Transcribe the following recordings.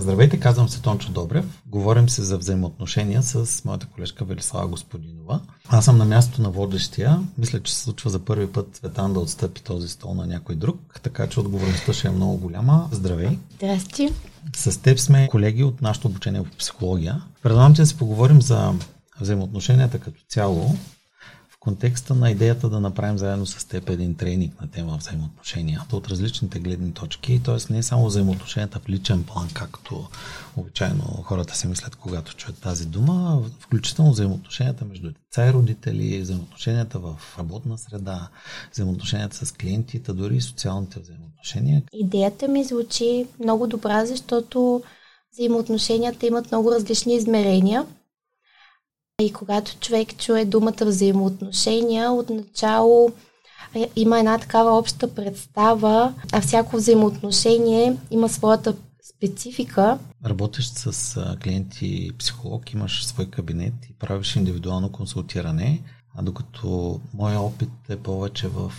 Здравейте, казвам се Тончо Добрев. Говорим се за взаимоотношения с моята колежка Велислава Господинова. Аз съм на място на водещия. Мисля, че се случва за първи път Светан да отстъпи този стол на някой друг, така че отговорността ще е много голяма. Здравей! Здрасти! С теб сме колеги от нашето обучение в психология. Предлагам, че да си поговорим за взаимоотношенията като цяло, контекста на идеята да направим заедно с теб един тренинг на тема взаимоотношенията от различните гледни точки, т.е. не е само взаимоотношенията в личен план, както обичайно хората си мислят, когато чуят тази дума, включително взаимоотношенията между деца и родители, взаимоотношенията в работна среда, взаимоотношенията с клиентите, дори и социалните взаимоотношения. Идеята ми звучи много добра, защото взаимоотношенията имат много различни измерения – и когато човек чуе думата взаимоотношения, отначало има една такава обща представа, а всяко взаимоотношение има своята специфика. Работиш с клиенти психолог, имаш свой кабинет и правиш индивидуално консултиране, а докато моя опит е повече в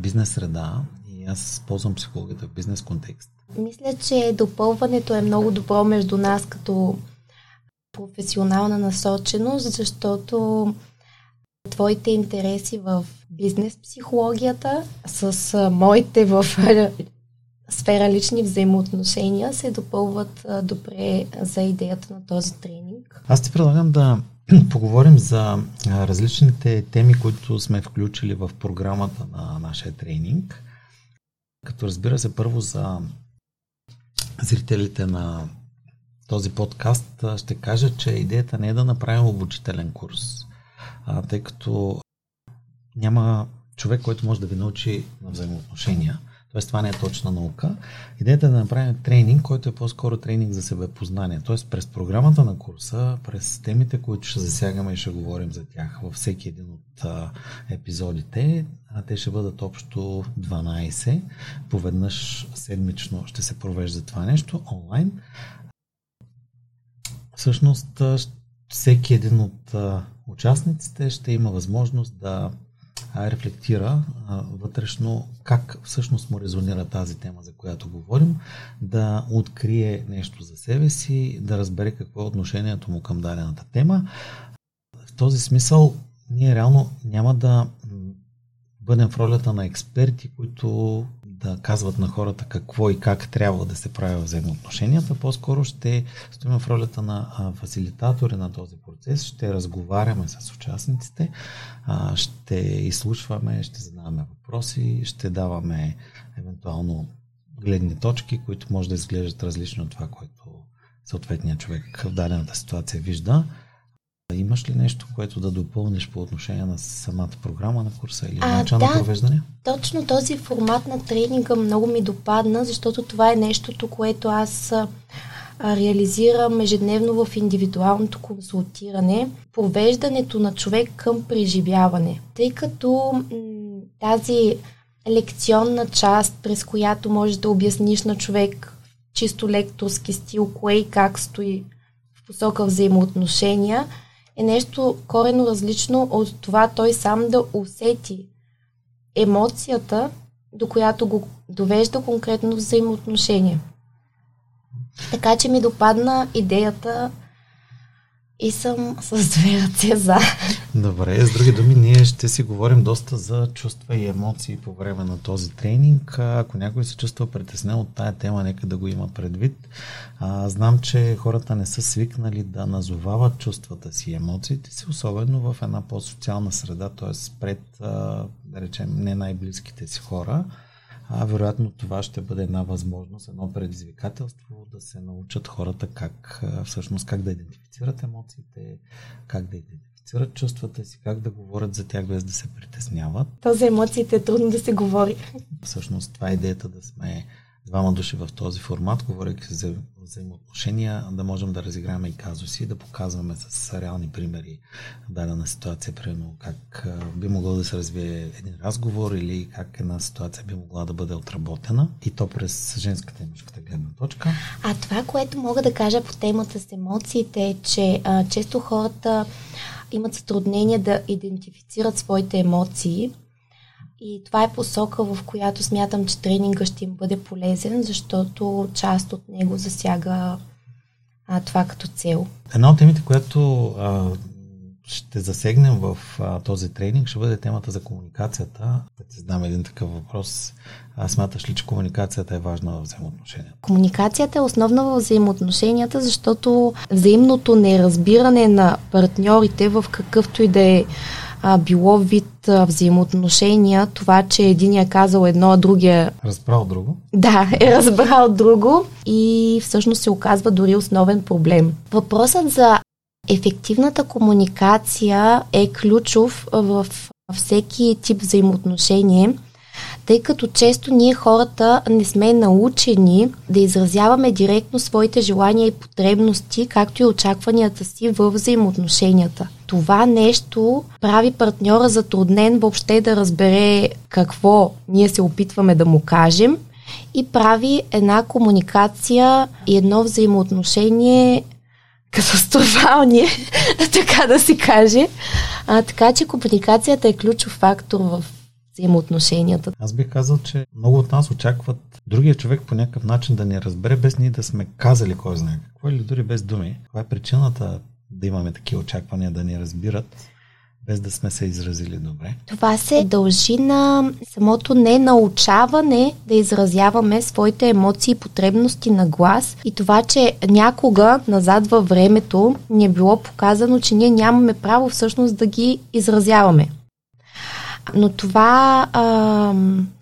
бизнес среда и аз ползвам психологията в бизнес контекст. Мисля, че допълването е много добро между нас като професионална насоченост, защото твоите интереси в бизнес психологията с моите в сфера лични взаимоотношения се допълват добре за идеята на този тренинг. Аз ти предлагам да поговорим за различните теми, които сме включили в програмата на нашия тренинг. Като разбира се, първо за зрителите на този подкаст ще кажа, че идеята не е да направим обучителен курс, а, тъй като няма човек, който може да ви научи на взаимоотношения. Тоест, това не е точна наука. Идеята е да направим тренинг, който е по-скоро тренинг за себепознание. Тоест, през програмата на курса, през темите, които ще засягаме и ще говорим за тях във всеки един от а, епизодите, а те ще бъдат общо 12. Поведнъж седмично ще се провежда това нещо онлайн. Всъщност, всеки един от участниците ще има възможност да рефлектира вътрешно как всъщност му резонира тази тема, за която говорим, да открие нещо за себе си, да разбере какво е отношението му към дадената тема. В този смисъл ние реално няма да бъдем в ролята на експерти, които да казват на хората какво и как трябва да се прави взаимоотношенията, по-скоро ще стоим в ролята на фасилитатори на този процес, ще разговаряме с участниците, ще изслушваме, ще задаваме въпроси, ще даваме евентуално гледни точки, които може да изглеждат различно от това, което съответният човек в дадената ситуация вижда. Имаш ли нещо, което да допълниш по отношение на самата програма на курса или начин да, на провеждане? Точно този формат на тренинга много ми допадна, защото това е нещото, което аз а, реализирам ежедневно в индивидуалното консултиране. Провеждането на човек към преживяване. Тъй като м- тази лекционна част, през която можеш да обясниш на човек чисто лекторски стил, кое и как стои в посока взаимоотношения – е нещо корено различно от това той сам да усети емоцията, до която го довежда конкретно взаимоотношение. Така че ми допадна идеята и съм с две ръце за. Добре, с други думи, ние ще си говорим доста за чувства и емоции по време на този тренинг. Ако някой се чувства притеснен от тая тема, нека да го има предвид. А, знам, че хората не са свикнали да назовават чувствата си и емоциите си, особено в една по-социална среда, т.е. пред, да речем, не най-близките си хора а вероятно това ще бъде една възможност, едно предизвикателство да се научат хората как всъщност как да идентифицират емоциите, как да идентифицират чувствата си, как да говорят за тях без да се притесняват. То за емоциите е трудно да се говори. Всъщност това е идеята да сме двама души в този формат, говорейки за взаимоотношения, да можем да разиграваме и казуси, да показваме с реални примери дадена ситуация, примерно как би могло да се развие един разговор или как една ситуация би могла да бъде отработена и то през женската и мъжката гледна точка. А това, което мога да кажа по темата с емоциите е, че а, често хората имат затруднение да идентифицират своите емоции и това е посока, в която смятам, че тренинга ще им бъде полезен, защото част от него засяга а, това като цел. Една от темите, която а, ще засегнем в а, този тренинг, ще бъде темата за комуникацията. Да ти задам един такъв въпрос. А, смяташ ли, че комуникацията е важна в взаимоотношенията? Комуникацията е основна в взаимоотношенията, защото взаимното неразбиране на партньорите в какъвто и да е а, било вид а, взаимоотношения, това, че един е казал едно, а другия... Разбрал друго? Да, е разбрал друго и всъщност се оказва дори основен проблем. Въпросът за ефективната комуникация е ключов в всеки тип взаимоотношение – тъй като често ние хората не сме научени да изразяваме директно своите желания и потребности, както и очакванията си в взаимоотношенията. Това нещо прави партньора затруднен въобще да разбере какво ние се опитваме да му кажем и прави една комуникация и едно взаимоотношение катастрофални, така да се каже. А, така че комуникацията е ключов фактор в взаимоотношенията. Аз бих казал, че много от нас очакват другия човек по някакъв начин да ни разбере, без ние да сме казали кой знае какво или дори без думи. Това е причината да имаме такива очаквания да ни разбират без да сме се изразили добре? Това се дължи на самото не научаване да изразяваме своите емоции и потребности на глас и това, че някога назад във времето ни е било показано, че ние нямаме право всъщност да ги изразяваме. Но това а,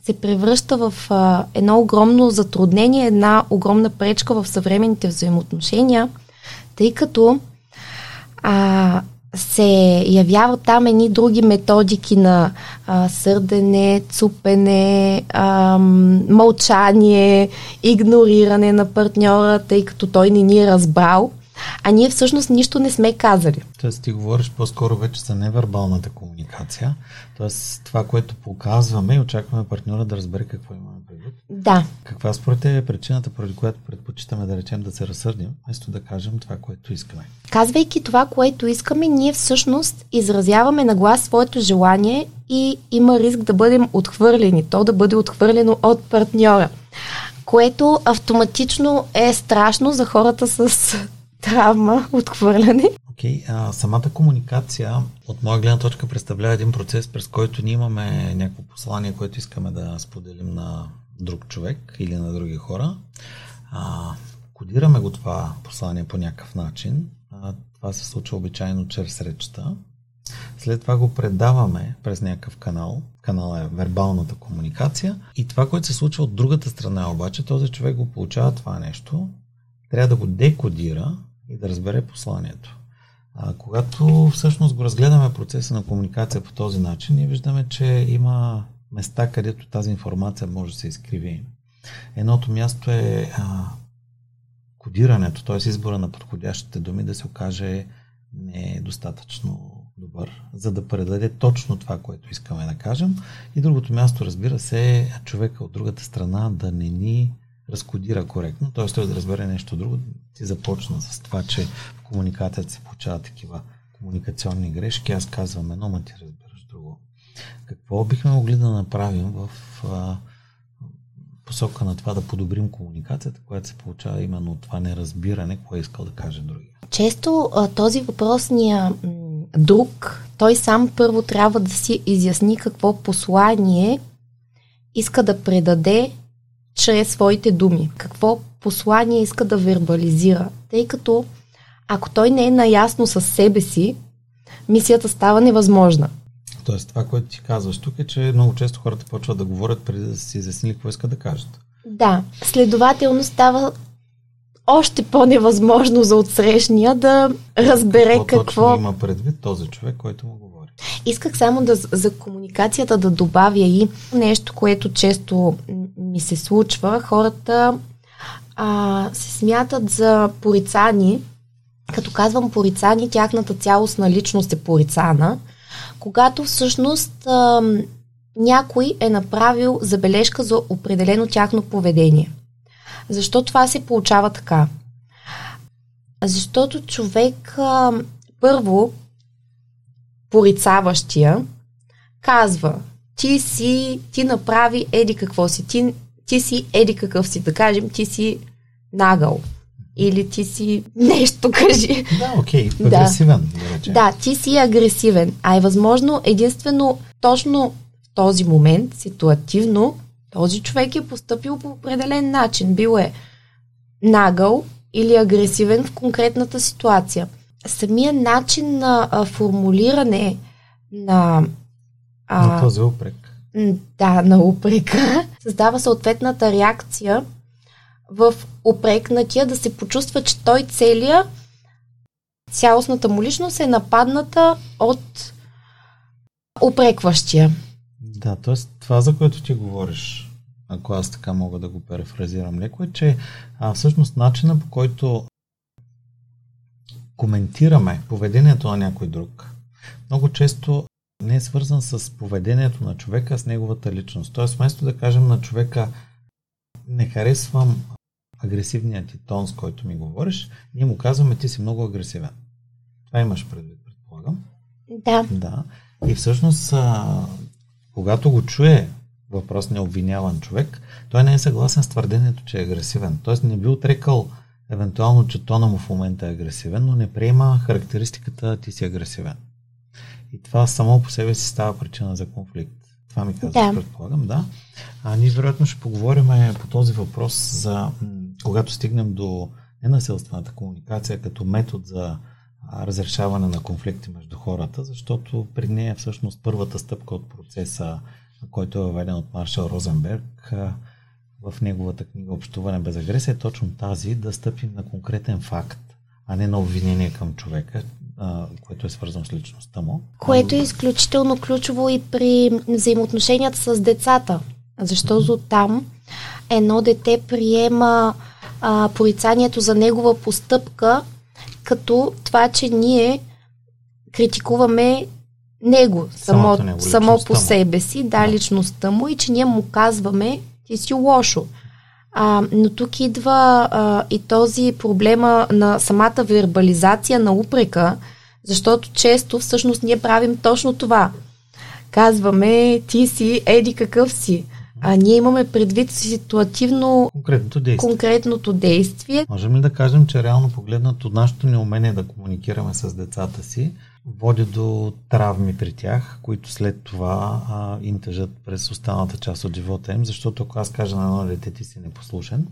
се превръща в а, едно огромно затруднение, една огромна пречка в съвременните взаимоотношения, тъй като а, се явяват там едни други методики на а, сърдене, цупене, а, мълчание, игнориране на партньора, тъй като той не ни е разбрал а ние всъщност нищо не сме казали. Тоест ти говориш по-скоро вече за невербалната комуникация, т.е. това, което показваме и очакваме партньора да разбере какво имаме предвид. Да. Каква според е причината, поради която предпочитаме да речем да се разсърдим, вместо да кажем това, което искаме? Казвайки това, което искаме, ние всъщност изразяваме на глас своето желание и има риск да бъдем отхвърлени, то да бъде отхвърлено от партньора което автоматично е страшно за хората с травма, отхвърляне. Окей, okay, самата комуникация от моя гледна точка представлява един процес, през който ние имаме някакво послание, което искаме да споделим на друг човек или на други хора. А, кодираме го това послание по някакъв начин. А, това се случва обичайно чрез речта. След това го предаваме през някакъв канал. Канал е вербалната комуникация. И това, което се случва от другата страна обаче, този човек го получава това нещо, трябва да го декодира и да разбере посланието. А, когато всъщност го разгледаме процеса на комуникация по този начин, ние виждаме, че има места, където тази информация може да се изкриви. Едното място е а, кодирането, т.е. избора на подходящите думи да се окаже не е достатъчно добър, за да предаде точно това, което искаме да кажем. И другото място, разбира се, е човека от другата страна да не ни разкодира коректно, т.е. той да разбере нещо друго, ти започна с това, че в комуникацията се получават такива комуникационни грешки, аз казвам едно, ма ти разбираш друго. Какво бихме могли да направим в а, посока на това да подобрим комуникацията, която се получава именно от това неразбиране, кое е искал да каже другия? Често а, този въпросния друг, той сам първо трябва да си изясни какво послание иска да предаде чрез своите думи. Какво послание иска да вербализира. Тъй като ако той не е наясно с себе си, мисията става невъзможна. Тоест, това, което ти казваш тук е, че много често хората почват да говорят преди да си изяснили какво искат да кажат. Да, следователно става още по-невъзможно за отсрещния да разбере какво... какво... има предвид този човек, който му говори. Исках само да, за комуникацията да добавя и нещо, което често ми се случва. Хората а, се смятат за порицани. Като казвам порицани, тяхната цялостна личност е порицана, когато всъщност а, някой е направил забележка за определено тяхно поведение. Защо това се получава така? Защото човек а, първо порицаващия казва, ти си, ти направи еди какво си, ти, ти си еди какъв си, да кажем, ти си нагъл или ти си нещо, кажи. Да, окей, okay. агресивен. Да. да, ти си агресивен. А е възможно единствено точно в този момент, ситуативно, този човек е поступил по определен начин. Бил е нагъл или агресивен в конкретната ситуация. Самия начин на а, формулиране на... А, на този упрек. Да, на упрека. Създава съответната реакция в упрекнатия да се почувства, че той целия цялостната му личност е нападната от упрекващия. Да, т.е. това, за което ти говориш, ако аз така мога да го перефразирам леко, е, че а, всъщност начина по който коментираме поведението на някой друг, много често не е свързан с поведението на човека, с неговата личност. Тоест, вместо да кажем на човека, не харесвам агресивният ти тон, с който ми говориш, ние му казваме, ти си много агресивен. Това имаш предвид, предполагам. Да. Да. И всъщност, а, когато го чуе въпросния обвиняван човек, той не е съгласен с твърдението, че е агресивен. Тоест не би отрекал евентуално, че тона му в момента е агресивен, но не приема характеристиката ти си агресивен. И това само по себе си става причина за конфликт. Това ми казва, да. предполагам, да. А ние вероятно ще поговорим по този въпрос за когато стигнем до ненасилствената комуникация като метод за разрешаване на конфликти между хората, защото при нея всъщност първата стъпка от процеса, който е въведен от Маршал Розенберг в неговата книга Общуване без агресия, е точно тази да стъпим на конкретен факт, а не на обвинение към човека, което е свързано с личността му. Което е изключително ключово и при взаимоотношенията с децата, защото там едно дете приема а, порицанието за негова постъпка като това, че ние критикуваме него, само, него, само по себе си, да, личността му и че ние му казваме, ти си лошо. А, но тук идва а, и този проблема на самата вербализация на упрека, защото често всъщност ние правим точно това. Казваме, ти си еди какъв си. А ние имаме предвид ситуативно конкретното действие. конкретното действие. Можем ли да кажем, че реално погледнато нашето неумение да комуникираме с децата си води до травми при тях, които след това а, им през останалата част от живота им, защото ако аз кажа на едно дете ти си непослушен,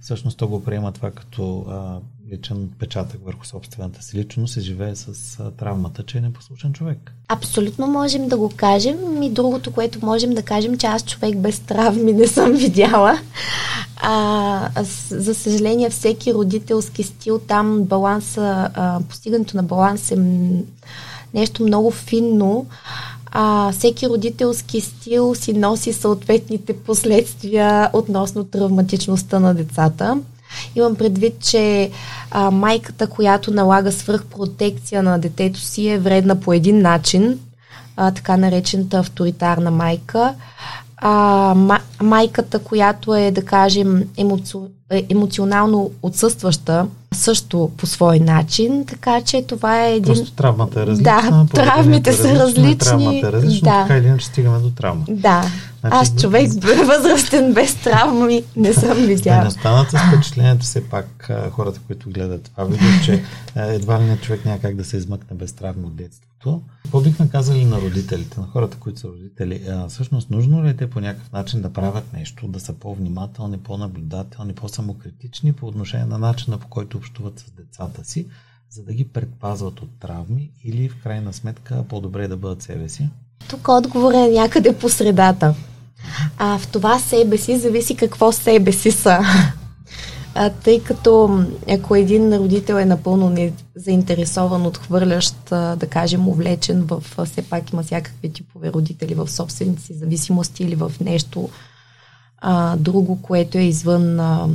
всъщност то го приема това като а, личен отпечатък върху собствената си личност и живее с а, травмата, че е непослушен човек. Абсолютно можем да го кажем. И другото, което можем да кажем, че аз човек без травми не съм видяла. А, за съжаление, всеки родителски стил, там баланса, а, постигането на баланс е нещо много финно а, всеки родителски стил си носи съответните последствия относно травматичността на децата. Имам предвид, че а, майката, която налага свръхпротекция на детето си е вредна по един начин, а, така наречената авторитарна майка. А, майката, която е, да кажем, емоци... Е, емоционално отсъстваща, също по свой начин, така че това е един... Просто травмата е различна. Да, травмите са различни. Травмата е различна, да. така или иначе стигаме до травма. Да. Значи, Аз човек възрастен без травми не съм видял. Не останат с впечатлението все пак хората, които гледат това видео, че едва ли не човек няма как да се измъкне без травма от детството. Какво бихме казали на родителите, на хората, които са родители? Всъщност, нужно ли е те по някакъв начин да правят нещо, да са по-внимателни, по-наблюдателни, по-самокритични по отношение на начина по който общуват с децата си, за да ги предпазват от травми или в крайна сметка по-добре да бъдат себе си? Тук отговор е някъде по средата. А в това себе си зависи какво себе си са. А, тъй като ако един родител е напълно не заинтересован, отхвърлящ, да кажем, увлечен в, все пак има всякакви типове родители в собствените си зависимости или в нещо а, друго, което е извън а,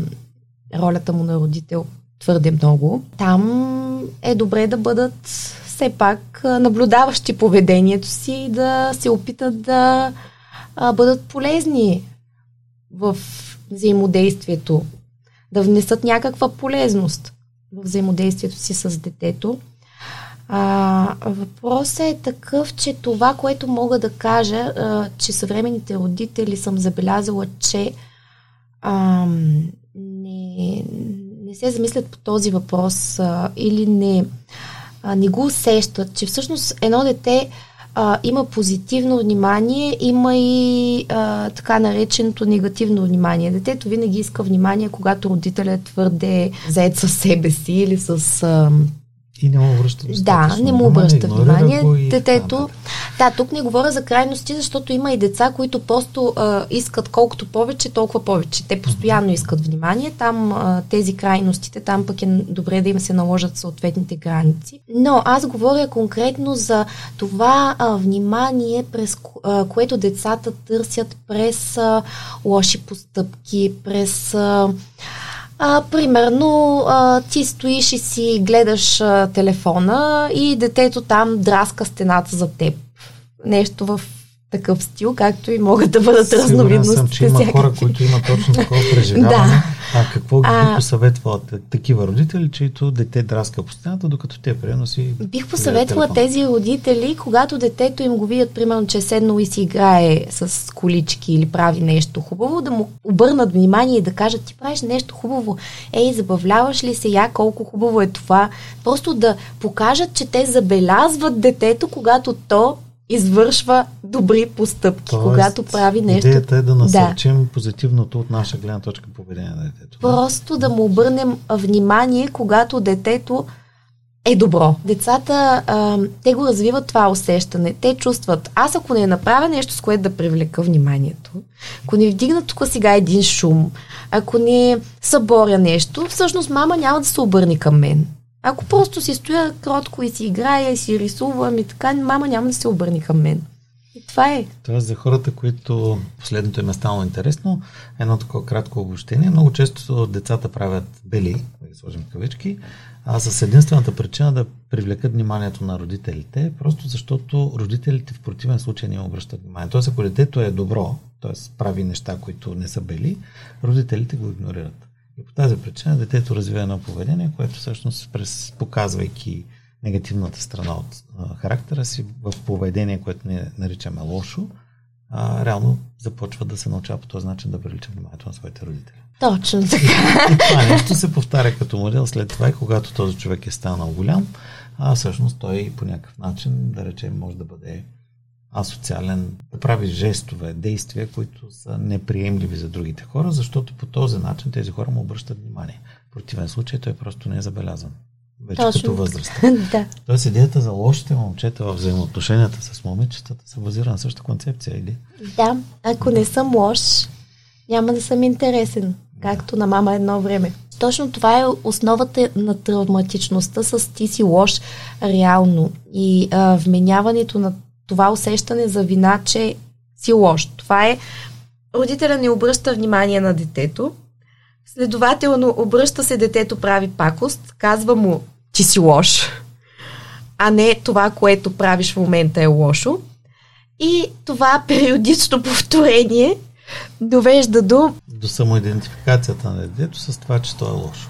ролята му на родител твърде много. Там е добре да бъдат все пак наблюдаващи поведението си и да се опитат да а, бъдат полезни в взаимодействието, да внесат някаква полезност в взаимодействието си с детето. А, въпросът е такъв, че това, което мога да кажа, а, че съвременните родители съм забелязала, че а, не, не се замислят по този въпрос а, или не, а, не го усещат, че всъщност едно дете а, има позитивно внимание, има и а, така нареченото негативно внимание. Детето винаги иска внимание, когато родителят е твърде заед със себе си или с а, и не му обръща Да, не му обръща внимание. Детето. Да, тук не говоря за крайности, защото има и деца, които просто а, искат колкото повече, толкова повече. Те постоянно искат внимание. Там а, тези крайностите, там пък е добре да им се наложат съответните граници. Но аз говоря конкретно за това а, внимание, през а, което децата търсят през а, лоши постъпки, през. А, а, примерно, а, ти стоиш и си гледаш а, телефона и детето там драска стената за теб. Нещо в такъв стил, както и могат да бъдат разновидности. съм, че има всякакви. хора, които имат точно такова преживяване. да. А какво ги а, посъветват такива родители, чието дете драска по стената, докато те примерно си... Бих посъветвала тези родители, когато детето им го видят, примерно, че е седнало и си играе с колички или прави нещо хубаво, да му обърнат внимание и да кажат, ти правиш нещо хубаво. Ей, забавляваш ли се я, колко хубаво е това. Просто да покажат, че те забелязват детето, когато то извършва добри постъпки, Тоест, когато прави нещо. Идеята е да насърчим да. позитивното от наша гледна точка поведение на детето. Просто да му обърнем внимание, когато детето е добро. Децата, а, те го развиват това усещане. Те чувстват, аз ако не направя нещо, с което да привлека вниманието, ако не вдигна тук сега един шум, ако не съборя нещо, всъщност мама няма да се обърне към мен. Ако просто си стоя кротко и си играя и си рисувам и така, мама няма да се обърне към мен. И това е. Това за хората, които последното им е стало интересно. Едно такова кратко обобщение. Много често децата правят бели, да ги сложим кавички, а с единствената причина да привлекат вниманието на родителите, просто защото родителите в противен случай не обръщат внимание. Тоест, ако детето е добро, т.е. прави неща, които не са бели, родителите го игнорират. И по тази причина детето развива едно поведение, което всъщност през, показвайки негативната страна от а, характера си в поведение, което ние наричаме лошо, а, реално започва да се научава по този начин да привлича вниманието на своите родители. Точно така. И това нещо се повтаря като модел след това, когато този човек е станал голям, а всъщност той по някакъв начин, да речем, може да бъде асоциален, да прави жестове, действия, които са неприемливи за другите хора, защото по този начин тези хора му обръщат внимание. В противен случай той просто не е забелязан. Вече Точно. като възраст. да. Тоест идеята за лошите момчета в взаимоотношенията с момичетата се базира на същата концепция, или? Да, ако не съм лош, няма да съм интересен, както на мама едно време. Точно това е основата на травматичността с ти си лош реално и а, вменяването на това усещане за вина, че си лош. Това е родителя не обръща внимание на детето, следователно обръща се детето прави пакост, казва му ти си лош, а не това, което правиш в момента е лошо. И това периодично повторение довежда до... До самоидентификацията на детето с това, че то е лошо.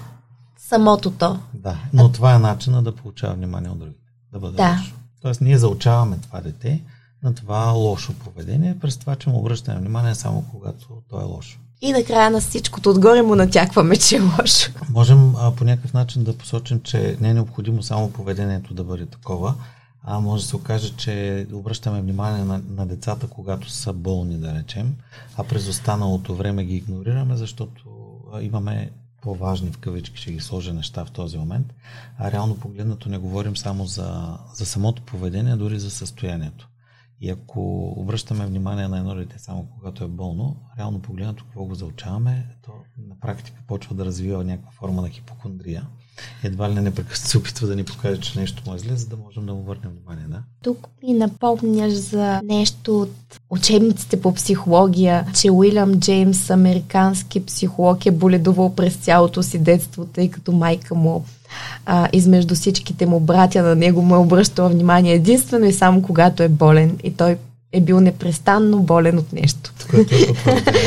Самото то. Да, но това е начина да получава внимание от другите. Да бъде да. лошо. Тоест ние заучаваме това дете на това лошо поведение, през това, че му обръщаме внимание само когато то е лошо. И накрая на всичкото отгоре му натякваме, че е лошо. Можем а, по някакъв начин да посочим, че не е необходимо само поведението да бъде такова, а може да се окаже, че обръщаме внимание на, на децата, когато са болни, да речем, а през останалото време ги игнорираме, защото а, имаме по-важни в кавички, ще ги сложа неща в този момент, а реално погледнато не говорим само за, за самото поведение, дори за състоянието. И ако обръщаме внимание на едно дете само когато е болно, реално погледнато какво го заучаваме, то на практика почва да развива някаква форма на хипохондрия едва ли не непрекъснато се опитва да ни покаже, че нещо му е зле, за да можем да му върнем внимание, да? Тук ми напомняш за нещо от учебниците по психология, че Уилям Джеймс, американски психолог, е боледувал през цялото си детство, тъй като майка му а, измежду всичките му братя на него му е обръщала внимание единствено и само когато е болен и той е бил непрестанно болен от нещо. Което е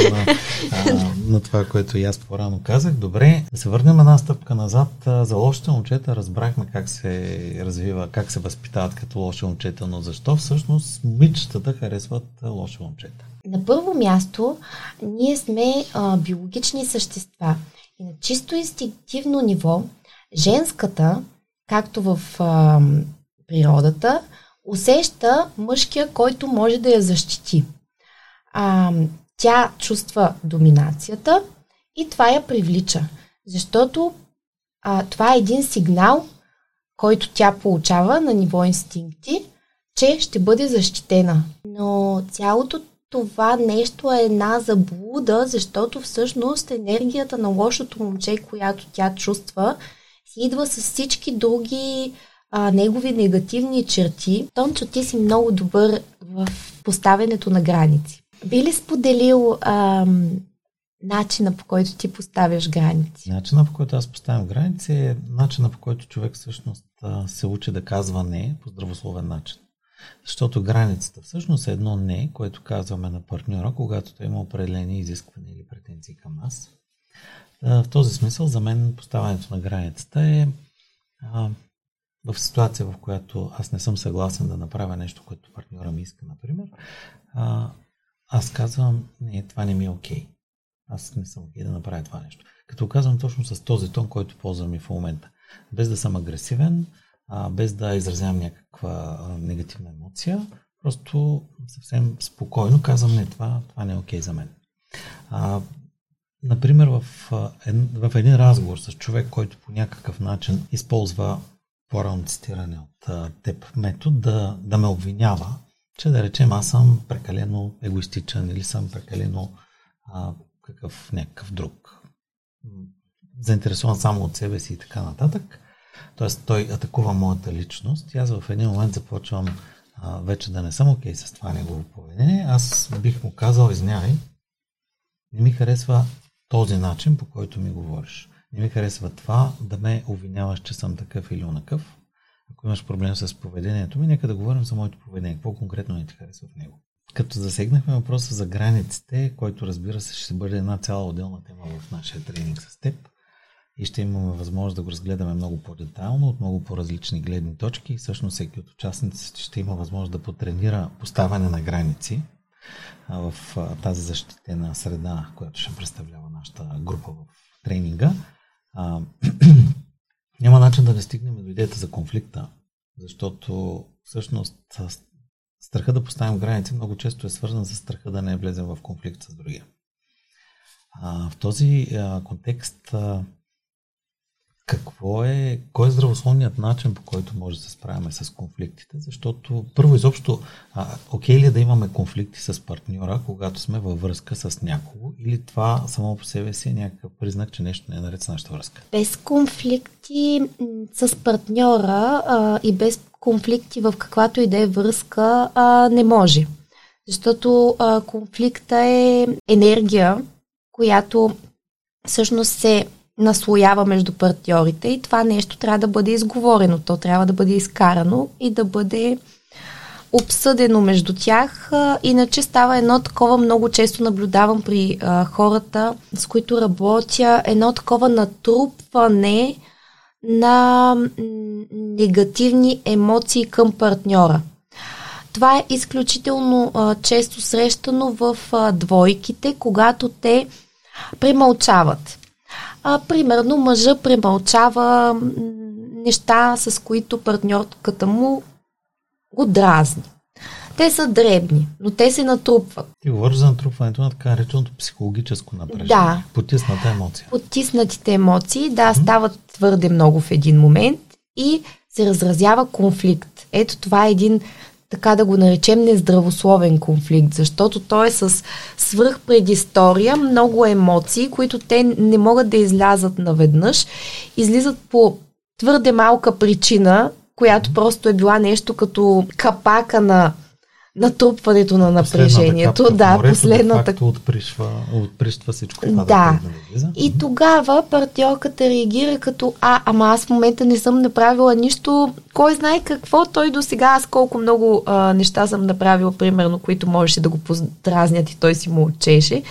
на, а, на това, което и аз по-рано казах. Добре, да се върнем една стъпка назад. За лошите момчета разбрахме как се развива, как се възпитават като лоши момчета, но защо всъщност момичетата харесват лоши момчета? На първо място, ние сме а, биологични същества. И на чисто инстинктивно ниво, женската, както в а, природата, усеща мъжкия, който може да я защити. А, тя чувства доминацията и това я привлича. Защото а, това е един сигнал, който тя получава на ниво инстинкти, че ще бъде защитена. Но цялото това нещо е една заблуда, защото всъщност енергията на лошото момче, която тя чувства, си идва с всички други а, негови негативни черти. Тончо, ти си много добър в поставянето на граници. Би ли споделил ам, начина по който ти поставяш граници? Начина по който аз поставям граници е начина по който човек всъщност се учи да казва не по здравословен начин. Защото границата всъщност е едно не, което казваме на партньора, когато той има определени изисквания или претенции към нас. В този смисъл за мен поставянето на границата е в ситуация, в която аз не съм съгласен да направя нещо, което партньора ми иска, например, а, аз казвам, не, това не ми е окей. Okay. Аз не съм окей okay да направя това нещо. Като казвам точно с този тон, който ползвам и в момента. Без да съм агресивен, а, без да изразявам някаква а, негативна емоция, просто съвсем спокойно казвам, не, това, това не е окей okay за мен. А, например, в, в един разговор с човек, който по някакъв начин използва по-рано цитиране от теб метод да, да ме обвинява, че да речем аз съм прекалено егоистичен или съм прекалено а, какъв някакъв друг. Заинтересован само от себе си и така нататък. Тоест той атакува моята личност и аз в един момент започвам а, вече да не съм окей okay с това негово поведение. Аз бих му казал, извинявай, не ми харесва този начин, по който ми говориш. Не ми харесва това да ме обвиняваш, че съм такъв или онакъв. Ако имаш проблем с поведението ми, нека да говорим за моето поведение. Какво конкретно не ти харесва в него? Като засегнахме въпроса за границите, който разбира се ще бъде една цяла отделна тема в нашия тренинг с теб, и ще имаме възможност да го разгледаме много по-детайлно, от много по-различни гледни точки. Всъщност всеки от участниците ще има възможност да потренира поставяне на граници в тази защитена среда, която ще представлява нашата група в тренинга. няма начин да не стигнем до идеята за конфликта, защото всъщност страха да поставим граници много често е свързан с страха да не влезем в конфликт с другия. в този контекст какво е, кой е здравословният начин, по който може да се справяме с конфликтите, защото първо изобщо, а, окей ли е да имаме конфликти с партньора, когато сме във връзка с някого, или това само по себе си е някакъв признак, че нещо не е наред с нашата връзка? Без конфликти с партньора а, и без конфликти в каквато и да е връзка а, не може. Защото а, конфликта е енергия, която всъщност се наслоява между партньорите и това нещо трябва да бъде изговорено. То трябва да бъде изкарано и да бъде обсъдено между тях. Иначе става едно такова, много често наблюдавам при а, хората, с които работя, едно такова натрупване на негативни емоции към партньора. Това е изключително а, често срещано в а, двойките, когато те премълчават. А, примерно мъжа премълчава неща, с които партньорката му го дразни. Те са дребни, но те се натрупват. Ти говориш за натрупването на така нареченото психологическо напрежение. Да. Потисната емоция. Потиснатите емоции, да, стават твърде много в един момент и се разразява конфликт. Ето това е един така да го наречем нездравословен конфликт, защото той е с свръхпредистория, много емоции, които те не могат да излязат наведнъж, излизат по твърде малка причина, която просто е била нещо като капака на натрупването на напрежението. Да, морето, последната. Да отпришва, отприщва всичко това. Да. да и тогава партньорката реагира като, а, ама аз в момента не съм направила нищо, кой знае какво, той до сега, аз колко много а, неща съм направила, примерно, които можеше да го подразнят и той си му отчеше.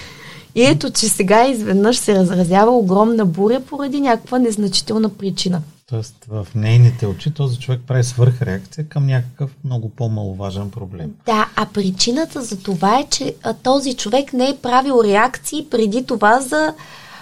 И ето, че сега изведнъж се разразява огромна буря поради някаква незначителна причина. Тоест в нейните очи този човек прави свърхреакция към някакъв много по-маловажен проблем. Да, а причината за това е, че този човек не е правил реакции преди това за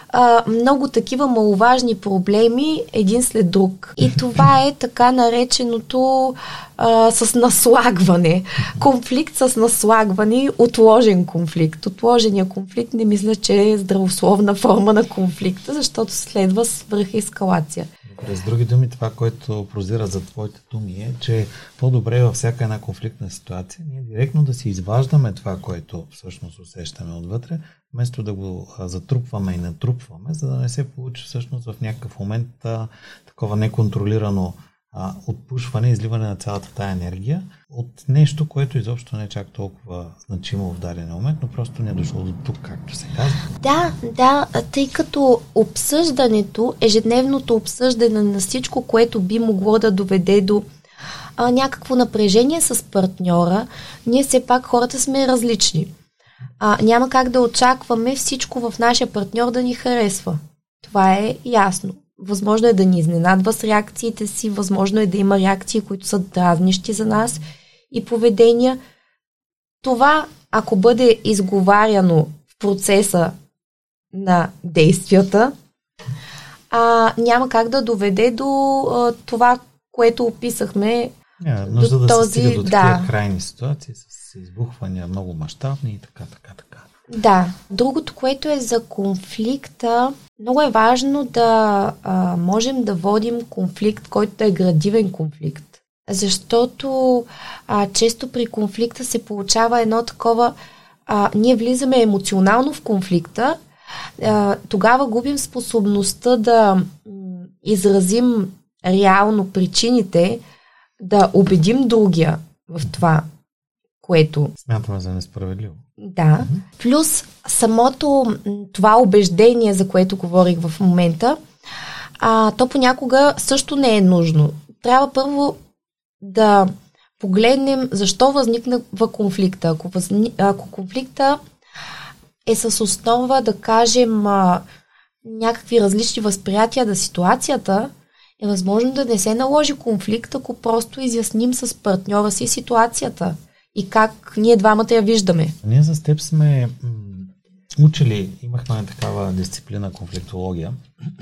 а, много такива маловажни проблеми един след друг. И това е така нареченото а, с наслагване. Конфликт с наслагване, отложен конфликт. Отложения конфликт не мисля, че е здравословна форма на конфликта, защото следва свръхескалация. С други думи, това, което прозира за твоите думи е, че по-добре във всяка една конфликтна ситуация ние директно да си изваждаме това, което всъщност усещаме отвътре, вместо да го затрупваме и натрупваме, за да не се получи всъщност в някакъв момент а, такова неконтролирано а, отпушване, изливане на цялата тая енергия от нещо, което изобщо не е чак толкова значимо в даден момент, но просто не е дошло до тук, както се казва. Да, да, тъй като обсъждането, ежедневното обсъждане на всичко, което би могло да доведе до а, някакво напрежение с партньора, ние все пак хората сме различни. А, няма как да очакваме всичко в нашия партньор да ни харесва. Това е ясно. Възможно е да ни изненадва с реакциите си, възможно е да има реакции, които са дразнищи за нас и поведения. Това, ако бъде изговаряно в процеса на действията, а, няма как да доведе до а, това, което описахме. Yeah, нужда до да този, се стига до такива да. крайни ситуации с избухвания много мащабни и така, така, така. Да. Другото, което е за конфликта, много е важно да а, можем да водим конфликт, който да е градивен конфликт. Защото а, често при конфликта се получава едно такова. А, ние влизаме емоционално в конфликта, а, тогава губим способността да изразим реално причините, да убедим другия в това, което. Смятаме за несправедливо. Да. Плюс самото това убеждение, за което говорих в момента, а, то понякога също не е нужно. Трябва първо да погледнем защо възникна конфликта. Ако, възни... ако конфликта е с основа, да кажем, а, някакви различни възприятия на ситуацията, е възможно да не се наложи конфликт, ако просто изясним с партньора си ситуацията и как ние двамата я виждаме. Ние с теб сме учили, имахме такава дисциплина конфликтология,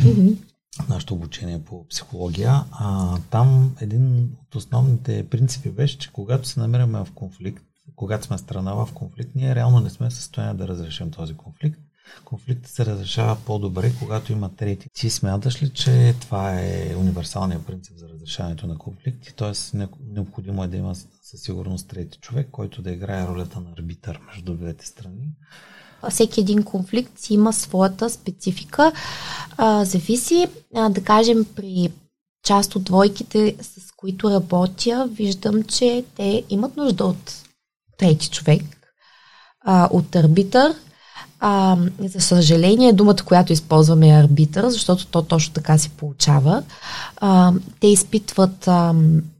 mm-hmm. нашето обучение по психология. А, там един от основните принципи беше, че когато се намираме в конфликт, когато сме страна в конфликт, ние реално не сме в състояние да разрешим този конфликт. Конфликтът се разрешава по-добре, когато има трети. Ти смяташ ли, че това е универсалният принцип за разрешаването на конфликти? Т.е. необходимо е да има със сигурност трети човек, който да играе ролята на арбитър между двете страни. Всеки един конфликт си има своята специфика. А, зависи, а, да кажем, при част от двойките, с които работя, виждам, че те имат нужда от трети човек, а, от арбитър. А, за съжаление, думата, която използваме е арбитър, защото то точно така се получава. А, те изпитват а,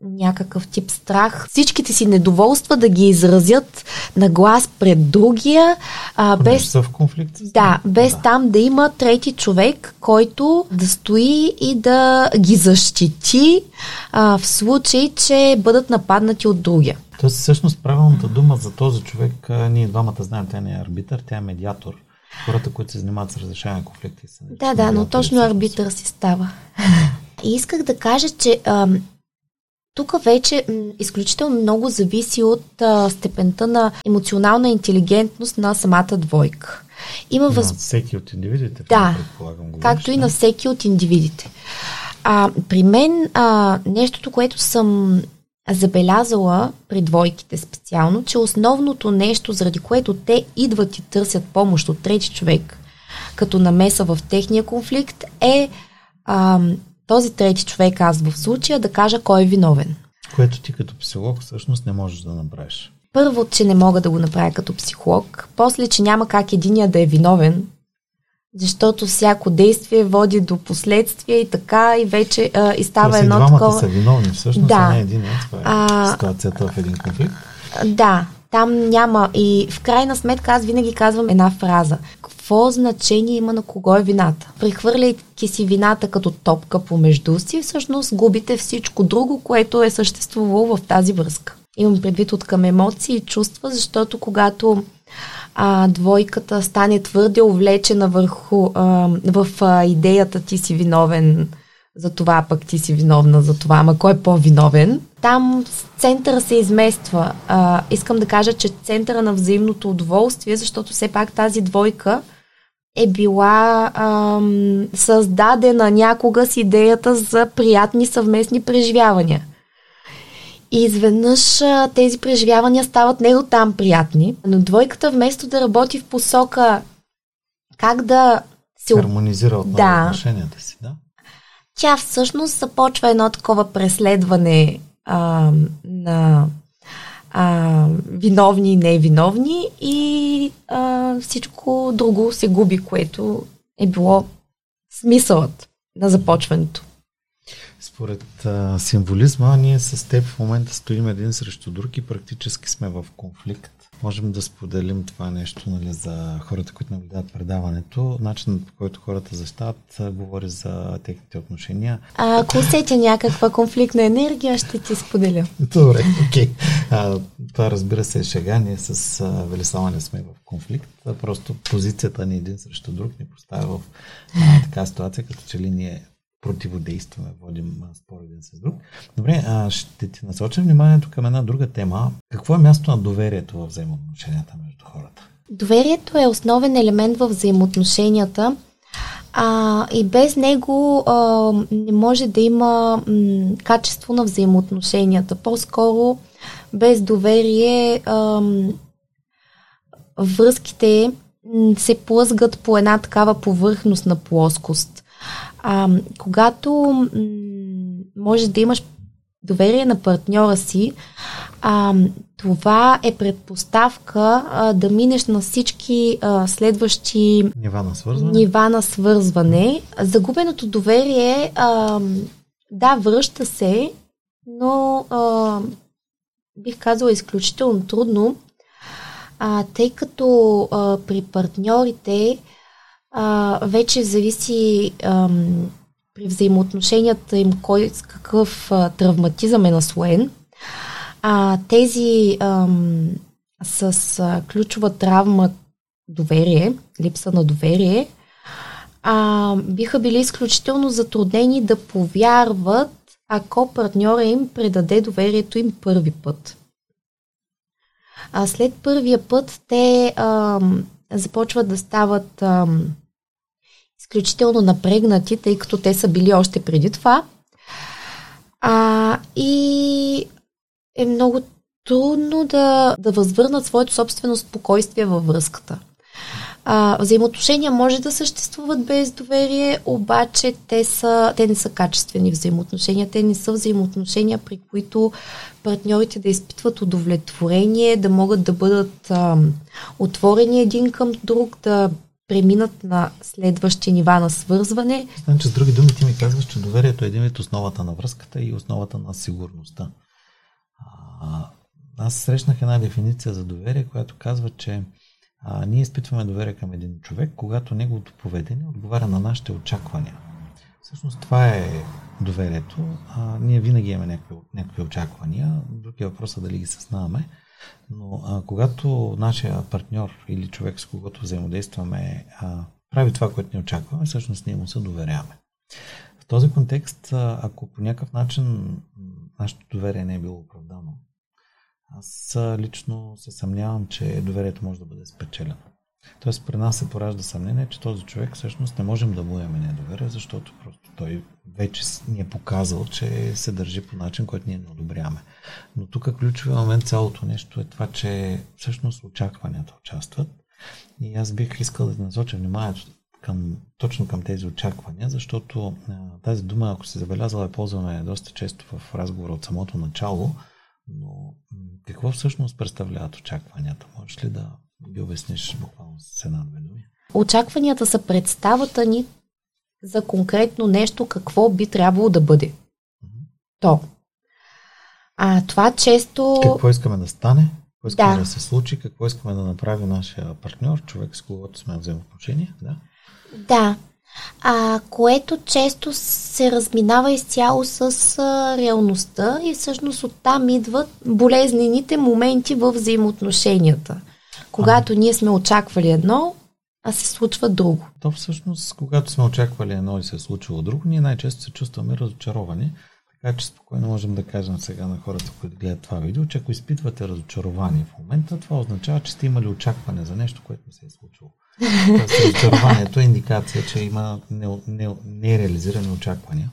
някакъв тип страх. Всичките си недоволства да ги изразят на глас пред другия. А, без, са в конфликт. Да, без да. там да има трети човек, който да стои и да ги защити а, в случай, че бъдат нападнати от другия. Тоест, всъщност, правилната дума за този човек, ние двамата знаем, тя не е арбитър, тя е медиатор. Хората, които се занимават с разрешаване на конфликти. Са да, да, но точно арбитър си става. И исках да кажа, че тук вече м, изключително много зависи от а, степента на емоционална интелигентност на самата двойка. Има въз... На всеки от индивидите, да, предполагам, говориш, както и на всеки от индивидите. А, при мен а, нещото, което съм забелязала при двойките специално, че основното нещо, заради което те идват и търсят помощ от трети човек, като намеса в техния конфликт, е а, този трети човек, аз в случая, да кажа кой е виновен. Което ти като психолог всъщност не можеш да направиш. Първо, че не мога да го направя като психолог. После, че няма как единия да е виновен, защото всяко действие води до последствия и така и вече а, и става Тоест, едно двамата такова. са виновни всъщност, да. а не един. Това е а, ситуацията в един конфликт. Да, там няма и в крайна сметка аз винаги казвам една фраза. Какво значение има на кого е вината? Прехвърляйки си вината като топка помежду си, всъщност губите всичко друго, което е съществувало в тази връзка. Имам предвид от към емоции и чувства, защото когато а, двойката стане твърде увлечена върху а, в а, идеята ти си виновен за това, пък ти си виновна за това, ама кой е по-виновен? Там центъра се измества. А, искам да кажа, че центъра на взаимното удоволствие, защото все пак тази двойка е била ам, създадена някога с идеята за приятни съвместни преживявания. И изведнъж тези преживявания стават не до там приятни, но двойката вместо да работи в посока как да се... Хармонизира отново да. отношенията си, да? Тя всъщност започва едно такова преследване а, на а, виновни и невиновни и а, всичко друго се губи, което е било смисълът на започването. Според а, символизма, ние с теб в момента стоим един срещу друг и практически сме в конфликт. Можем да споделим това нещо нали, за хората, които наблюдават предаването. Начинът по който хората защитават говори за техните отношения. А ако усетя някаква конфликтна енергия, ще ти споделя. Добре, окей. Okay. това разбира се е шега. Ние с а, Велислава не сме в конфликт. А, просто позицията ни един срещу друг ни поставя в а, така ситуация, като че ли ние противодействаме, водим спор един с друг. Добре, а, ще ти насоча вниманието към една друга тема. Какво е място на доверието в взаимоотношенията между хората? Доверието е основен елемент в взаимоотношенията а, и без него а, не може да има м, качество на взаимоотношенията. По-скоро без доверие а, връзките се плъзгат по една такава повърхностна плоскост. А, когато м- може да имаш доверие на партньора си, а, това е предпоставка а, да минеш на всички а, следващи нива на свързване. Нива на свързване. Загубеното доверие, а, да, връща се, но а, бих казала изключително трудно, а, тъй като а, при партньорите а, вече зависи ам, при взаимоотношенията им кой с какъв а, травматизъм е наслоен. А, тези ам, с а, ключова травма доверие, липса на доверие, а, биха били изключително затруднени да повярват, ако партньора им предаде доверието им първи път. А след първия път те а, започват да стават а, изключително напрегнати, тъй като те са били още преди това. А, и е много трудно да, да възвърнат своето собствено спокойствие във връзката. А, взаимоотношения може да съществуват без доверие, обаче те, са, те не са качествени взаимоотношения. Те не са взаимоотношения, при които партньорите да изпитват удовлетворение, да могат да бъдат а, отворени един към друг, да преминат на следващи нива на свързване. Значи, с други думи, ти ми казваш, че доверието е един вид основата на връзката и основата на сигурността. А, аз срещнах една дефиниция за доверие, която казва, че а, ние изпитваме доверие към един човек, когато неговото поведение отговаря на нашите очаквания. Всъщност това е доверието. А, ние винаги имаме някакви, някакви очаквания. Друг е въпросът дали ги съзнаваме. Но а, когато нашия партньор или човек, с когото взаимодействаме, а, прави това, което ни очакваме, всъщност ние му се доверяваме. В този контекст, ако по някакъв начин нашето доверие не е било оправдано, аз лично се съмнявам, че доверието може да бъде спечелено. Тоест при нас се поражда съмнение, че този човек всъщност не можем да му имаме недоверие, защото просто той вече ни е показал, че се държи по начин, който ние не одобряваме. Но тук ключовия момент цялото нещо е това, че всъщност очакванията участват. И аз бих искал да насоча вниманието към, точно към тези очаквания, защото а, тази дума, ако се забелязала, я ползваме доста често в разговора от самото начало, но какво всъщност представляват очакванията? Можеш ли да ги обясниш буквално с една-две думи? Очакванията са представата ни за конкретно нещо, какво би трябвало да бъде. Mm-hmm. То. А това често... Какво искаме да стане? Какво искаме да, да се случи? Какво искаме да направи нашия партньор, човек с когото сме взаимоотношения? Да. Да. А, което често се разминава изцяло с а, реалността и всъщност оттам идват болезнените моменти в взаимоотношенията когато а, ние сме очаквали едно, а се случва друго. То всъщност, когато сме очаквали едно и се е случило друго, ние най-често се чувстваме разочаровани. Така че спокойно можем да кажем сега на хората, които гледат това видео, че ако изпитвате разочарование в момента, това означава, че сте имали очакване за нещо, което не се е случило. разочарованието е индикация, че има нереализирани не, не очаквания.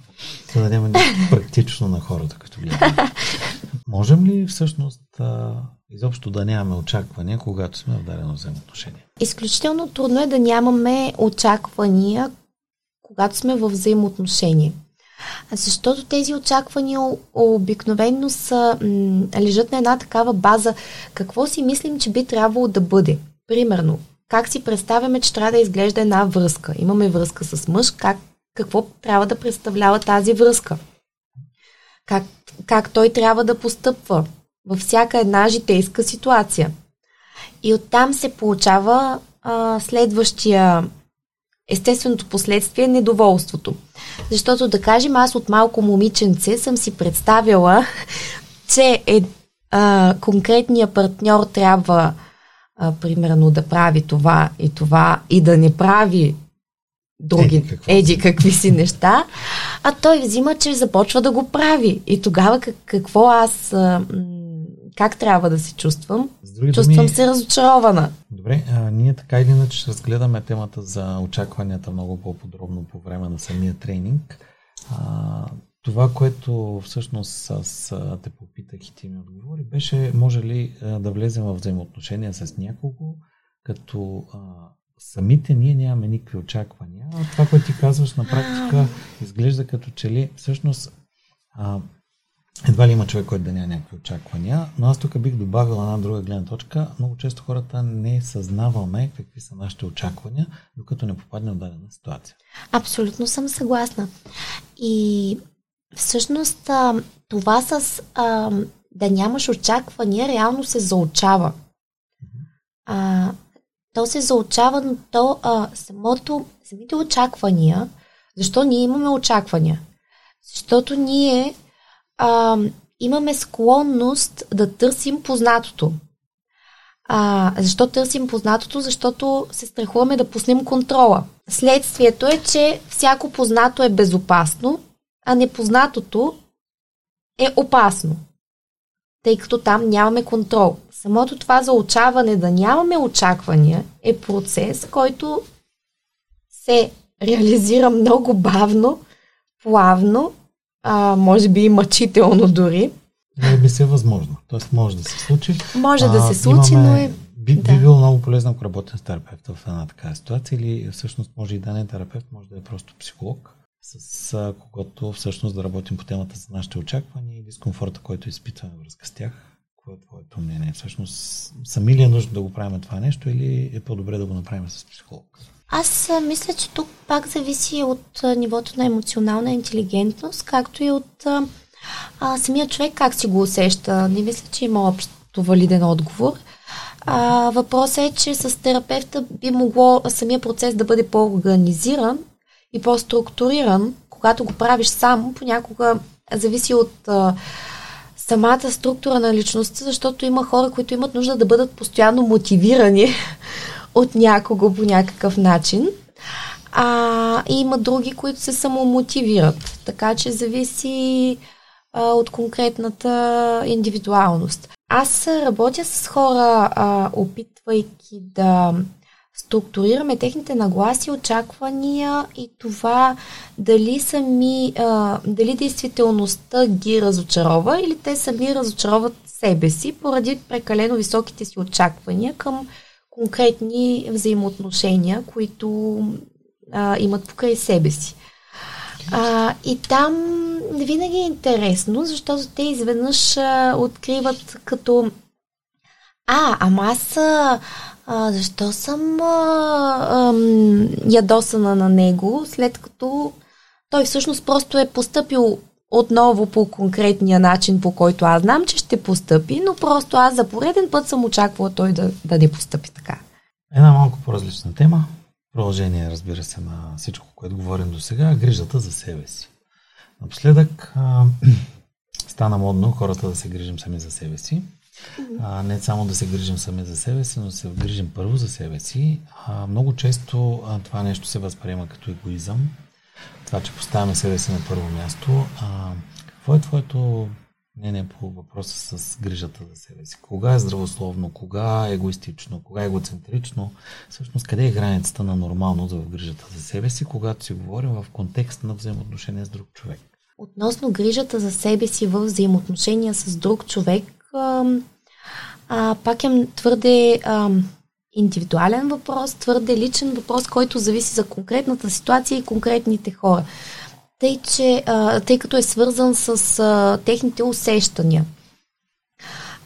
Да дадем нещо практично на хората, като гледат. Можем ли всъщност изобщо да нямаме очаквания, когато сме в дадено взаимоотношение? Изключително трудно е да нямаме очаквания, когато сме в взаимоотношение. Защото тези очаквания обикновено са, м- лежат на една такава база. Какво си мислим, че би трябвало да бъде? Примерно, как си представяме, че трябва да изглежда една връзка? Имаме връзка с мъж, как, какво трябва да представлява тази връзка? Как, как той трябва да постъпва във всяка една житейска ситуация? И оттам се получава а, следващия естественото последствие е недоволството. Защото, да кажем, аз от малко момиченце съм си представила, че е, а, конкретният партньор трябва а, примерно да прави това и това и да не прави други, еди, какво еди какви си неща, а той взима, че започва да го прави. И тогава как, какво аз, а, как трябва да се чувствам? Чувствам думи, се разочарована. Добре, а, ние така или иначе ще разгледаме темата за очакванията много по-подробно по време на самия тренинг. А, това, което всъщност аз те попитах и ти ми отговори, беше може ли да влезем в взаимоотношения с някого, като а, самите ние нямаме никакви очаквания. А това, което ти казваш на практика, изглежда като че ли всъщност а, едва ли има човек, който да няма някакви очаквания, но аз тук бих добавил една друга гледна точка. Много често хората не съзнаваме какви са нашите очаквания, докато не попаднем в дадена ситуация. Абсолютно съм съгласна. И всъщност това с а, да нямаш очаквания реално се заучава. А, то се заучава, но то а, самото, самите очаквания, защо ние имаме очаквания? Защото ние а, имаме склонност да търсим познатото. А, защо търсим познатото? Защото се страхуваме да пуснем контрола. Следствието е, че всяко познато е безопасно, а непознатото е опасно, тъй като там нямаме контрол. Самото това заучаване да нямаме очаквания е процес, който се реализира много бавно, плавно а, може би и мъчително дори. Не би се възможно. Тоест може да се случи. Може а, да се случи, имаме, но е... Би, да. би било много полезно, ако работим с терапевт в една такава ситуация или всъщност може и да не е терапевт, може да е просто психолог, с а, когото всъщност да работим по темата за нашите очаквания и дискомфорта, който изпитваме връзка с тях. Какво е твоето мнение? Всъщност сами ли е нужно да го правим това нещо или е по-добре да го направим с психолог? Аз мисля, че тук пак зависи от нивото на емоционална интелигентност, както и от а, самия човек как си го усеща. Не мисля, че има общо валиден отговор. А, въпросът е, че с терапевта би могло самия процес да бъде по-организиран и по-структуриран. Когато го правиш сам, понякога зависи от а, самата структура на личността, защото има хора, които имат нужда да бъдат постоянно мотивирани от някого по някакъв начин. А, и има други, които се самомотивират. Така че зависи а, от конкретната индивидуалност. Аз работя с хора, а, опитвайки да структурираме техните нагласи, очаквания и това дали сами, а, дали действителността ги разочарова или те сами разочароват себе си поради прекалено високите си очаквания към конкретни взаимоотношения, които а, имат покрай себе си. А, и там винаги е интересно, защото те изведнъж а, откриват като а, ама аз а, защо съм а, а, ядосана на него, след като той всъщност просто е поступил отново по конкретния начин, по който аз знам, че ще постъпи, но просто аз за пореден път съм очаквала той да, да не постъпи така. Една малко по-различна тема. Продължение, разбира се, на всичко, което говорим до сега, грижата за себе си. Напоследък а, стана модно хората да се грижим сами за себе си. А, не само да се грижим сами за себе си, но да се грижим първо за себе си. А, много често а, това нещо се възприема като егоизъм. Това, че поставяме себе си на първо място. А, какво е твоето мнение по въпроса с грижата за себе си? Кога е здравословно, кога е егоистично, кога е егоцентрично? Всъщност, къде е границата на нормално в грижата за себе си, когато си говорим в контекст на взаимоотношения с друг човек? Относно грижата за себе си в взаимоотношения с друг човек, а, а, пак е твърде а, индивидуален въпрос, твърде личен въпрос, който зависи за конкретната ситуация и конкретните хора. Тъй, че, тъй като е свързан с а, техните усещания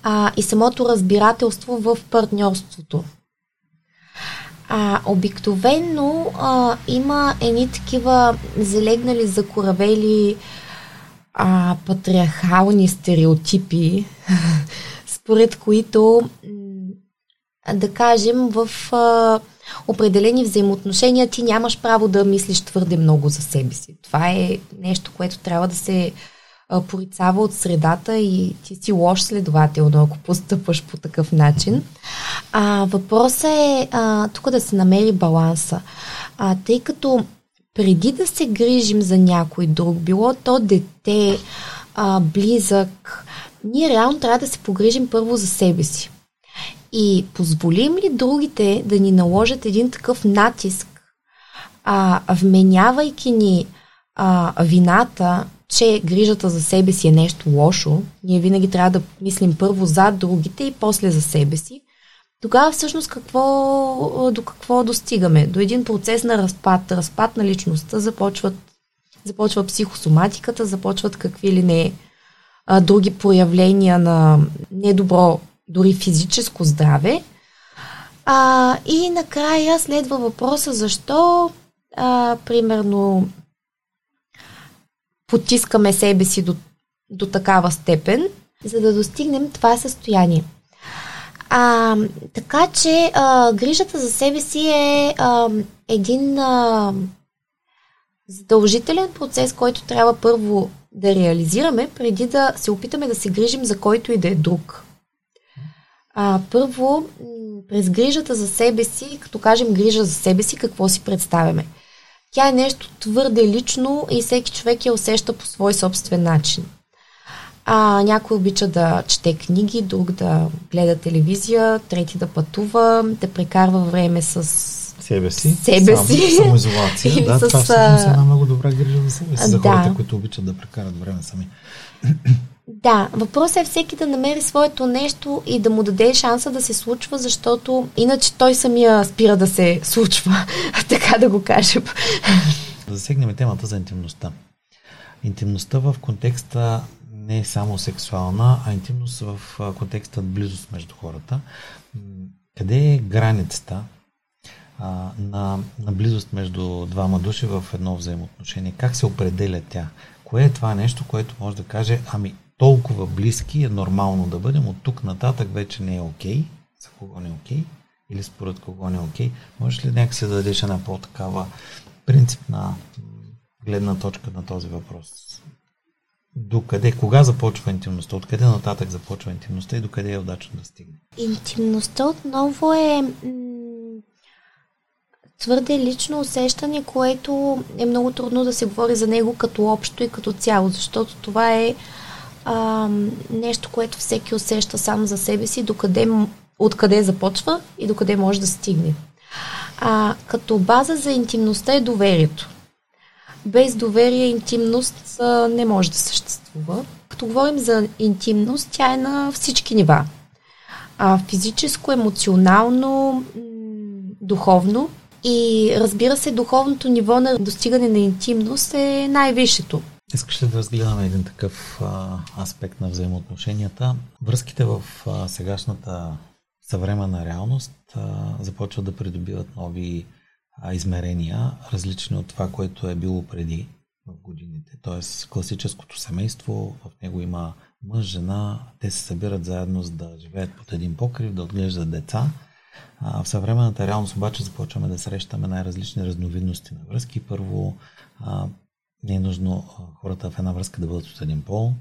а, и самото разбирателство в партньорството. А, обикновенно а, има едни такива залегнали, закоравели а, патриархални стереотипи, според които, да кажем, в а, определени взаимоотношения ти нямаш право да мислиш твърде много за себе си. Това е нещо, което трябва да се а, порицава от средата и ти си лош следователно, ако постъпваш по такъв начин. А, въпросът е а, тук да се намери баланса. А, тъй като преди да се грижим за някой друг, било то дете, а, близък, ние реално трябва да се погрижим първо за себе си. И позволим ли другите да ни наложат един такъв натиск, а, вменявайки ни а, вината, че грижата за себе си е нещо лошо, ние винаги трябва да мислим първо за другите и после за себе си, тогава всъщност какво, до какво достигаме? До един процес на разпад, разпад на личността, започват, започва психосоматиката, започват какви ли не а, други проявления на недобро, дори физическо здраве. А, и накрая следва въпроса защо, а, примерно, потискаме себе си до, до такава степен, за да достигнем това състояние. А, така че а, грижата за себе си е а, един а, задължителен процес, който трябва първо да реализираме, преди да се опитаме да се грижим за който и да е друг. А, първо, през грижата за себе си, като кажем грижа за себе си, какво си представяме? Тя е нещо твърде лично и всеки човек я усеща по свой собствен начин. А, някой обича да чете книги, друг да гледа телевизия, трети да пътува, да прекарва време с себе си. Себе Сам, си. Самоизолация. да, с, това всъщност е една много добра грижа за себе си, за да. хората, които обичат да прекарат време сами. Да, въпросът е всеки да намери своето нещо и да му даде шанса да се случва, защото иначе той самия спира да се случва, така да го кажем. Засегнем темата за интимността. Интимността в контекста не е само сексуална, а интимност в контекста близост между хората. Къде е границата а, на, на близост между двама души в едно взаимоотношение? Как се определя тя? Кое е това нещо, което може да каже, ами толкова близки е нормално да бъдем, от тук нататък вече не е окей, okay, за кого не е окей, okay, или според кого не е окей. Okay. Можеш ли някакси да дадеш една по-такава принципна гледна точка на този въпрос? Докъде, кога започва интимността, откъде нататък започва интимността и докъде е удачно да стигне? Интимността отново е твърде лично усещане, което е много трудно да се говори за него като общо и като цяло, защото това е а, нещо, което всеки усеща сам за себе си, докъде, откъде започва и докъде може да стигне. А, като база за интимността е доверието. Без доверие интимност а, не може да съществува. Като говорим за интимност, тя е на всички нива. А, физическо, емоционално, духовно. И разбира се, духовното ниво на достигане на интимност е най-висшето. Искаш да разгледаме един такъв а, аспект на взаимоотношенията? Връзките в а, сегашната съвременна реалност а, започват да придобиват нови а, измерения, различни от това, което е било преди в годините. Тоест, класическото семейство, в него има мъж, жена, те се събират заедно за да живеят под един покрив, да отглеждат деца. А, в съвременната реалност обаче започваме да срещаме най-различни разновидности на връзки. Първо, а, не е нужно хората в една връзка да бъдат от един пол,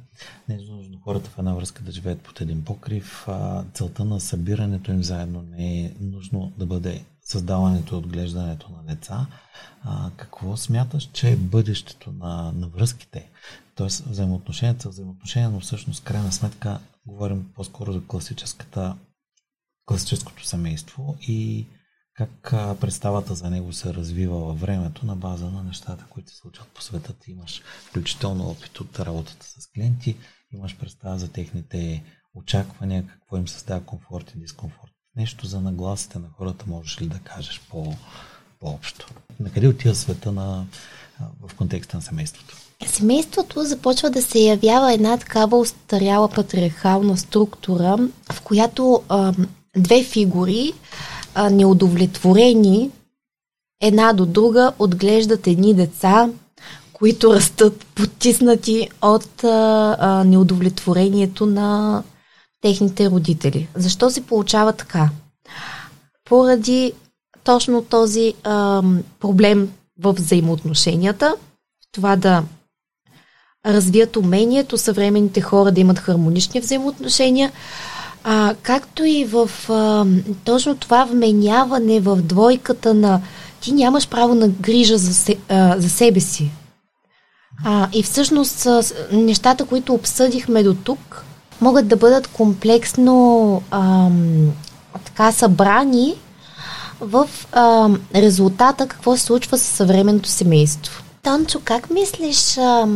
не е нужно хората в една връзка да живеят под един покрив. Целта на събирането им заедно не е нужно да бъде създаването и отглеждането на деца. Какво смяташ, че е бъдещето на, на връзките? Тоест взаимоотношенията, взаимоотношения, но всъщност крайна сметка говорим по-скоро за класическата, класическото семейство и как представата за него се развива във времето на база на нещата, които се случват по света. Ти имаш включително опит от работата с клиенти, имаш представа за техните очаквания, какво им създава комфорт и дискомфорт. Нещо за нагласите на хората можеш ли да кажеш по, по-общо? На къде отива света на, в контекста на семейството? Семейството започва да се явява една такава устаряла патриархална структура, в която а, две фигури а, неудовлетворени една до друга отглеждат едни деца, които растат потиснати от а, а, неудовлетворението на техните родители. Защо се получава така? Поради точно този а, проблем в взаимоотношенията, това да развият умението съвременните хора да имат хармонични взаимоотношения, а, както и в а, точно това вменяване в двойката на ти нямаш право на грижа за, се, а, за себе си. А, и всъщност а, нещата, които обсъдихме до тук, могат да бъдат комплексно а, така събрани в а, резултата какво се случва с съвременното семейство. Танчо, как мислиш а,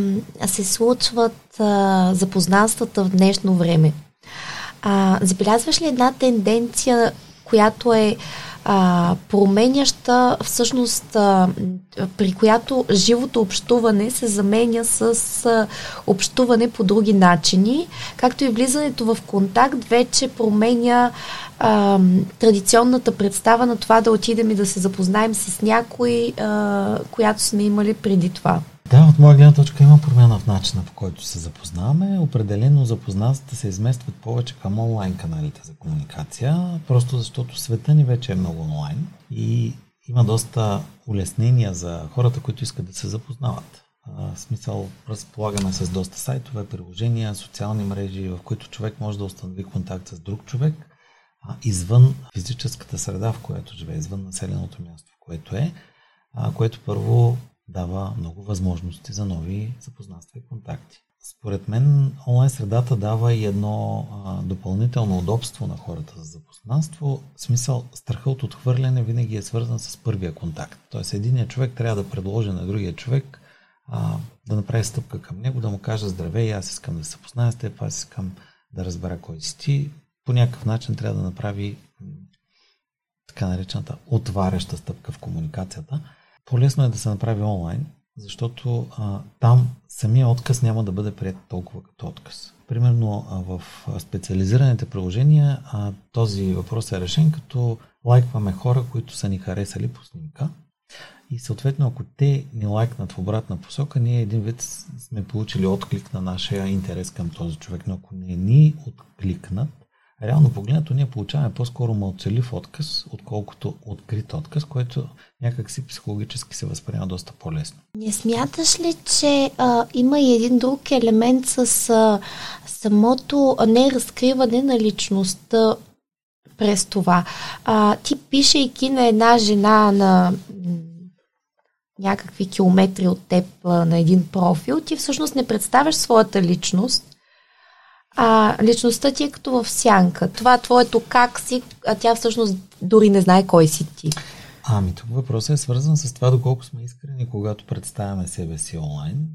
се случват а, запознанствата в днешно време? А, забелязваш ли една тенденция, която е а, променяща, всъщност, а, при която живото общуване се заменя с а, общуване по други начини, както и влизането в контакт вече променя а, традиционната представа на това да отидем и да се запознаем с някой, а, която сме имали преди това. Да, от моя гледна точка има промяна в начина по който се запознаваме. Определено запознанствата се изместват повече към онлайн каналите за комуникация, просто защото света ни вече е много онлайн и има доста улеснения за хората, които искат да се запознават. В смисъл, разполагаме с доста сайтове, приложения, социални мрежи, в които човек може да установи контакт с друг човек, а, извън физическата среда, в която живее, извън населеното място, в което е, а, което първо дава много възможности за нови запознанства и контакти. Според мен онлайн средата дава и едно а, допълнително удобство на хората за запознанство. В смисъл, страха от отхвърляне винаги е свързан с първия контакт. Тоест, единият човек трябва да предложи на другия човек а, да направи стъпка към него, да му каже здравей, аз искам да се запозная с теб, аз искам да разбера кой си ти. По някакъв начин трябва да направи така наречената отваряща стъпка в комуникацията – по-лесно е да се направи онлайн, защото а, там самия отказ няма да бъде прият толкова като отказ. Примерно а, в специализираните приложения а, този въпрос е решен, като лайкваме хора, които са ни харесали по снимка. И съответно, ако те ни лайкнат в обратна посока, ние един вид сме получили отклик на нашия интерес към този човек. Но ако не ни откликнат, реално погледнато ние получаваме по-скоро мълчалив отказ, отколкото открит отказ, което някакси психологически се възприема доста по-лесно. Не смяташ ли, че а, има и един друг елемент с а, самото неразкриване на личността през това? А, ти пишейки на една жена на някакви километри от теб на един профил, ти всъщност не представяш своята личност, а личността ти е като в сянка. Това твоето как си, а тя всъщност дори не знае кой си ти. Ами тук въпросът е свързан с това доколко сме искрени, когато представяме себе си онлайн,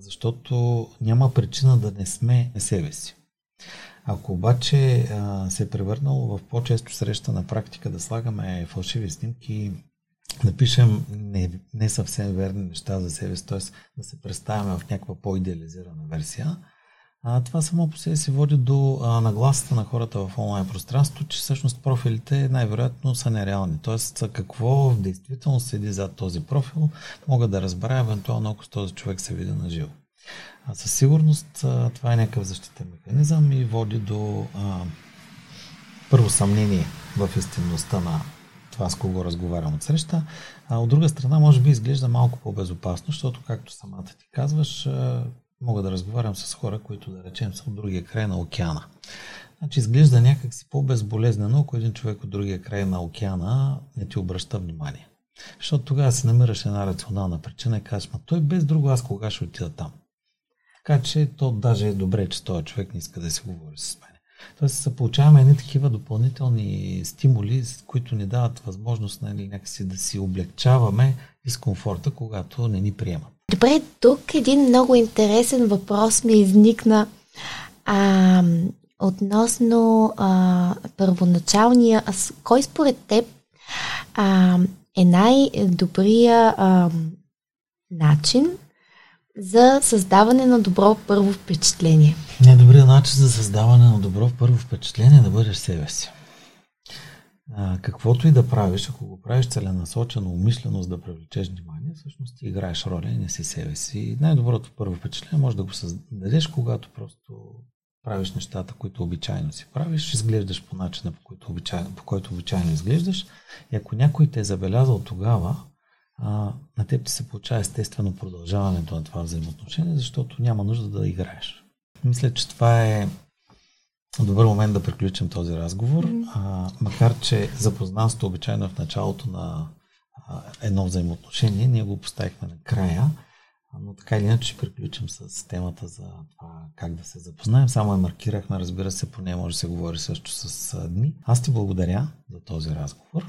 защото няма причина да не сме себе си. Ако обаче а, се е превърнало в по-често среща на практика да слагаме фалшиви снимки, да пишем не, не съвсем верни неща за себе си, т.е. да се представяме в някаква по-идеализирана версия, а, това само по себе си води до а, нагласата на хората в онлайн пространството, че всъщност профилите най-вероятно са нереални. Тоест, какво в действителност седи зад този профил, мога да разбера евентуално, ако с този човек се види на живо. А със сигурност а, това е някакъв защитен механизъм и води до а, първо съмнение в истинността на това с кого разговарям от среща. А от друга страна, може би изглежда малко по-безопасно, защото, както самата ти казваш, мога да разговарям с хора, които, да речем, са от другия край на океана. Значи изглежда някакси по-безболезнено, ако един човек от другия край на океана не ти обръща внимание. Защото тогава си намираш една рационална причина и казваш, ма той без друго аз кога ще отида там. Така че то даже е добре, че този човек не иска да си говори с мен. Тоест се получаваме едни такива допълнителни стимули, които ни дават възможност нали, някакси да си облегчаваме дискомфорта, когато не ни приемат. Добре, тук един много интересен въпрос ми изникна а, относно а, първоначалния. А, кой според теб а, е най-добрия а, начин за създаване на добро първо впечатление? Най-добрият начин за създаване на добро първо впечатление е да бъдеш себе си. Каквото и да правиш, ако го правиш целенасочено, умишлено, за да привлечеш внимание, всъщност ти играеш роля и не си себе си. Най-доброто първо впечатление може да го създадеш, когато просто правиш нещата, които обичайно си правиш, изглеждаш по начина, по който обичайно, по който обичайно изглеждаш. И ако някой те е забелязал тогава, а, на теб ти се получава естествено продължаването на това взаимоотношение, защото няма нужда да играеш. Мисля, че това е добър момент да приключим този разговор, а, макар че запознанството обичайно е в началото на а, едно взаимоотношение, ние го поставихме на края, но така или иначе ще приключим с темата за това как да се запознаем. Само я маркирахме, разбира се, по нея може да се говори също с дни. Аз ти благодаря за този разговор.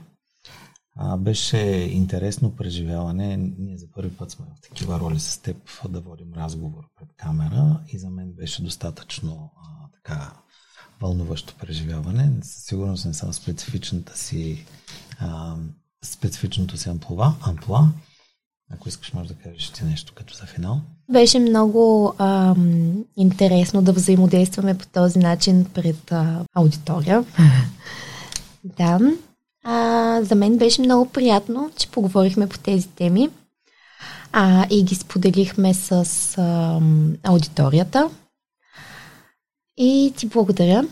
А, беше интересно преживяване. Ние за първи път сме в такива роли с теб да водим разговор пред камера и за мен беше достатъчно а, така вълнуващо преживяване. Със сигурност не съм специфичната си а, специфичното си амплуа, амплуа. Ако искаш, може да кажеш ти нещо като за финал. Беше много ам, интересно да взаимодействаме по този начин пред а, аудитория. да. А, за мен беше много приятно, че поговорихме по тези теми а, и ги споделихме с а, аудиторията. И ти благодаря.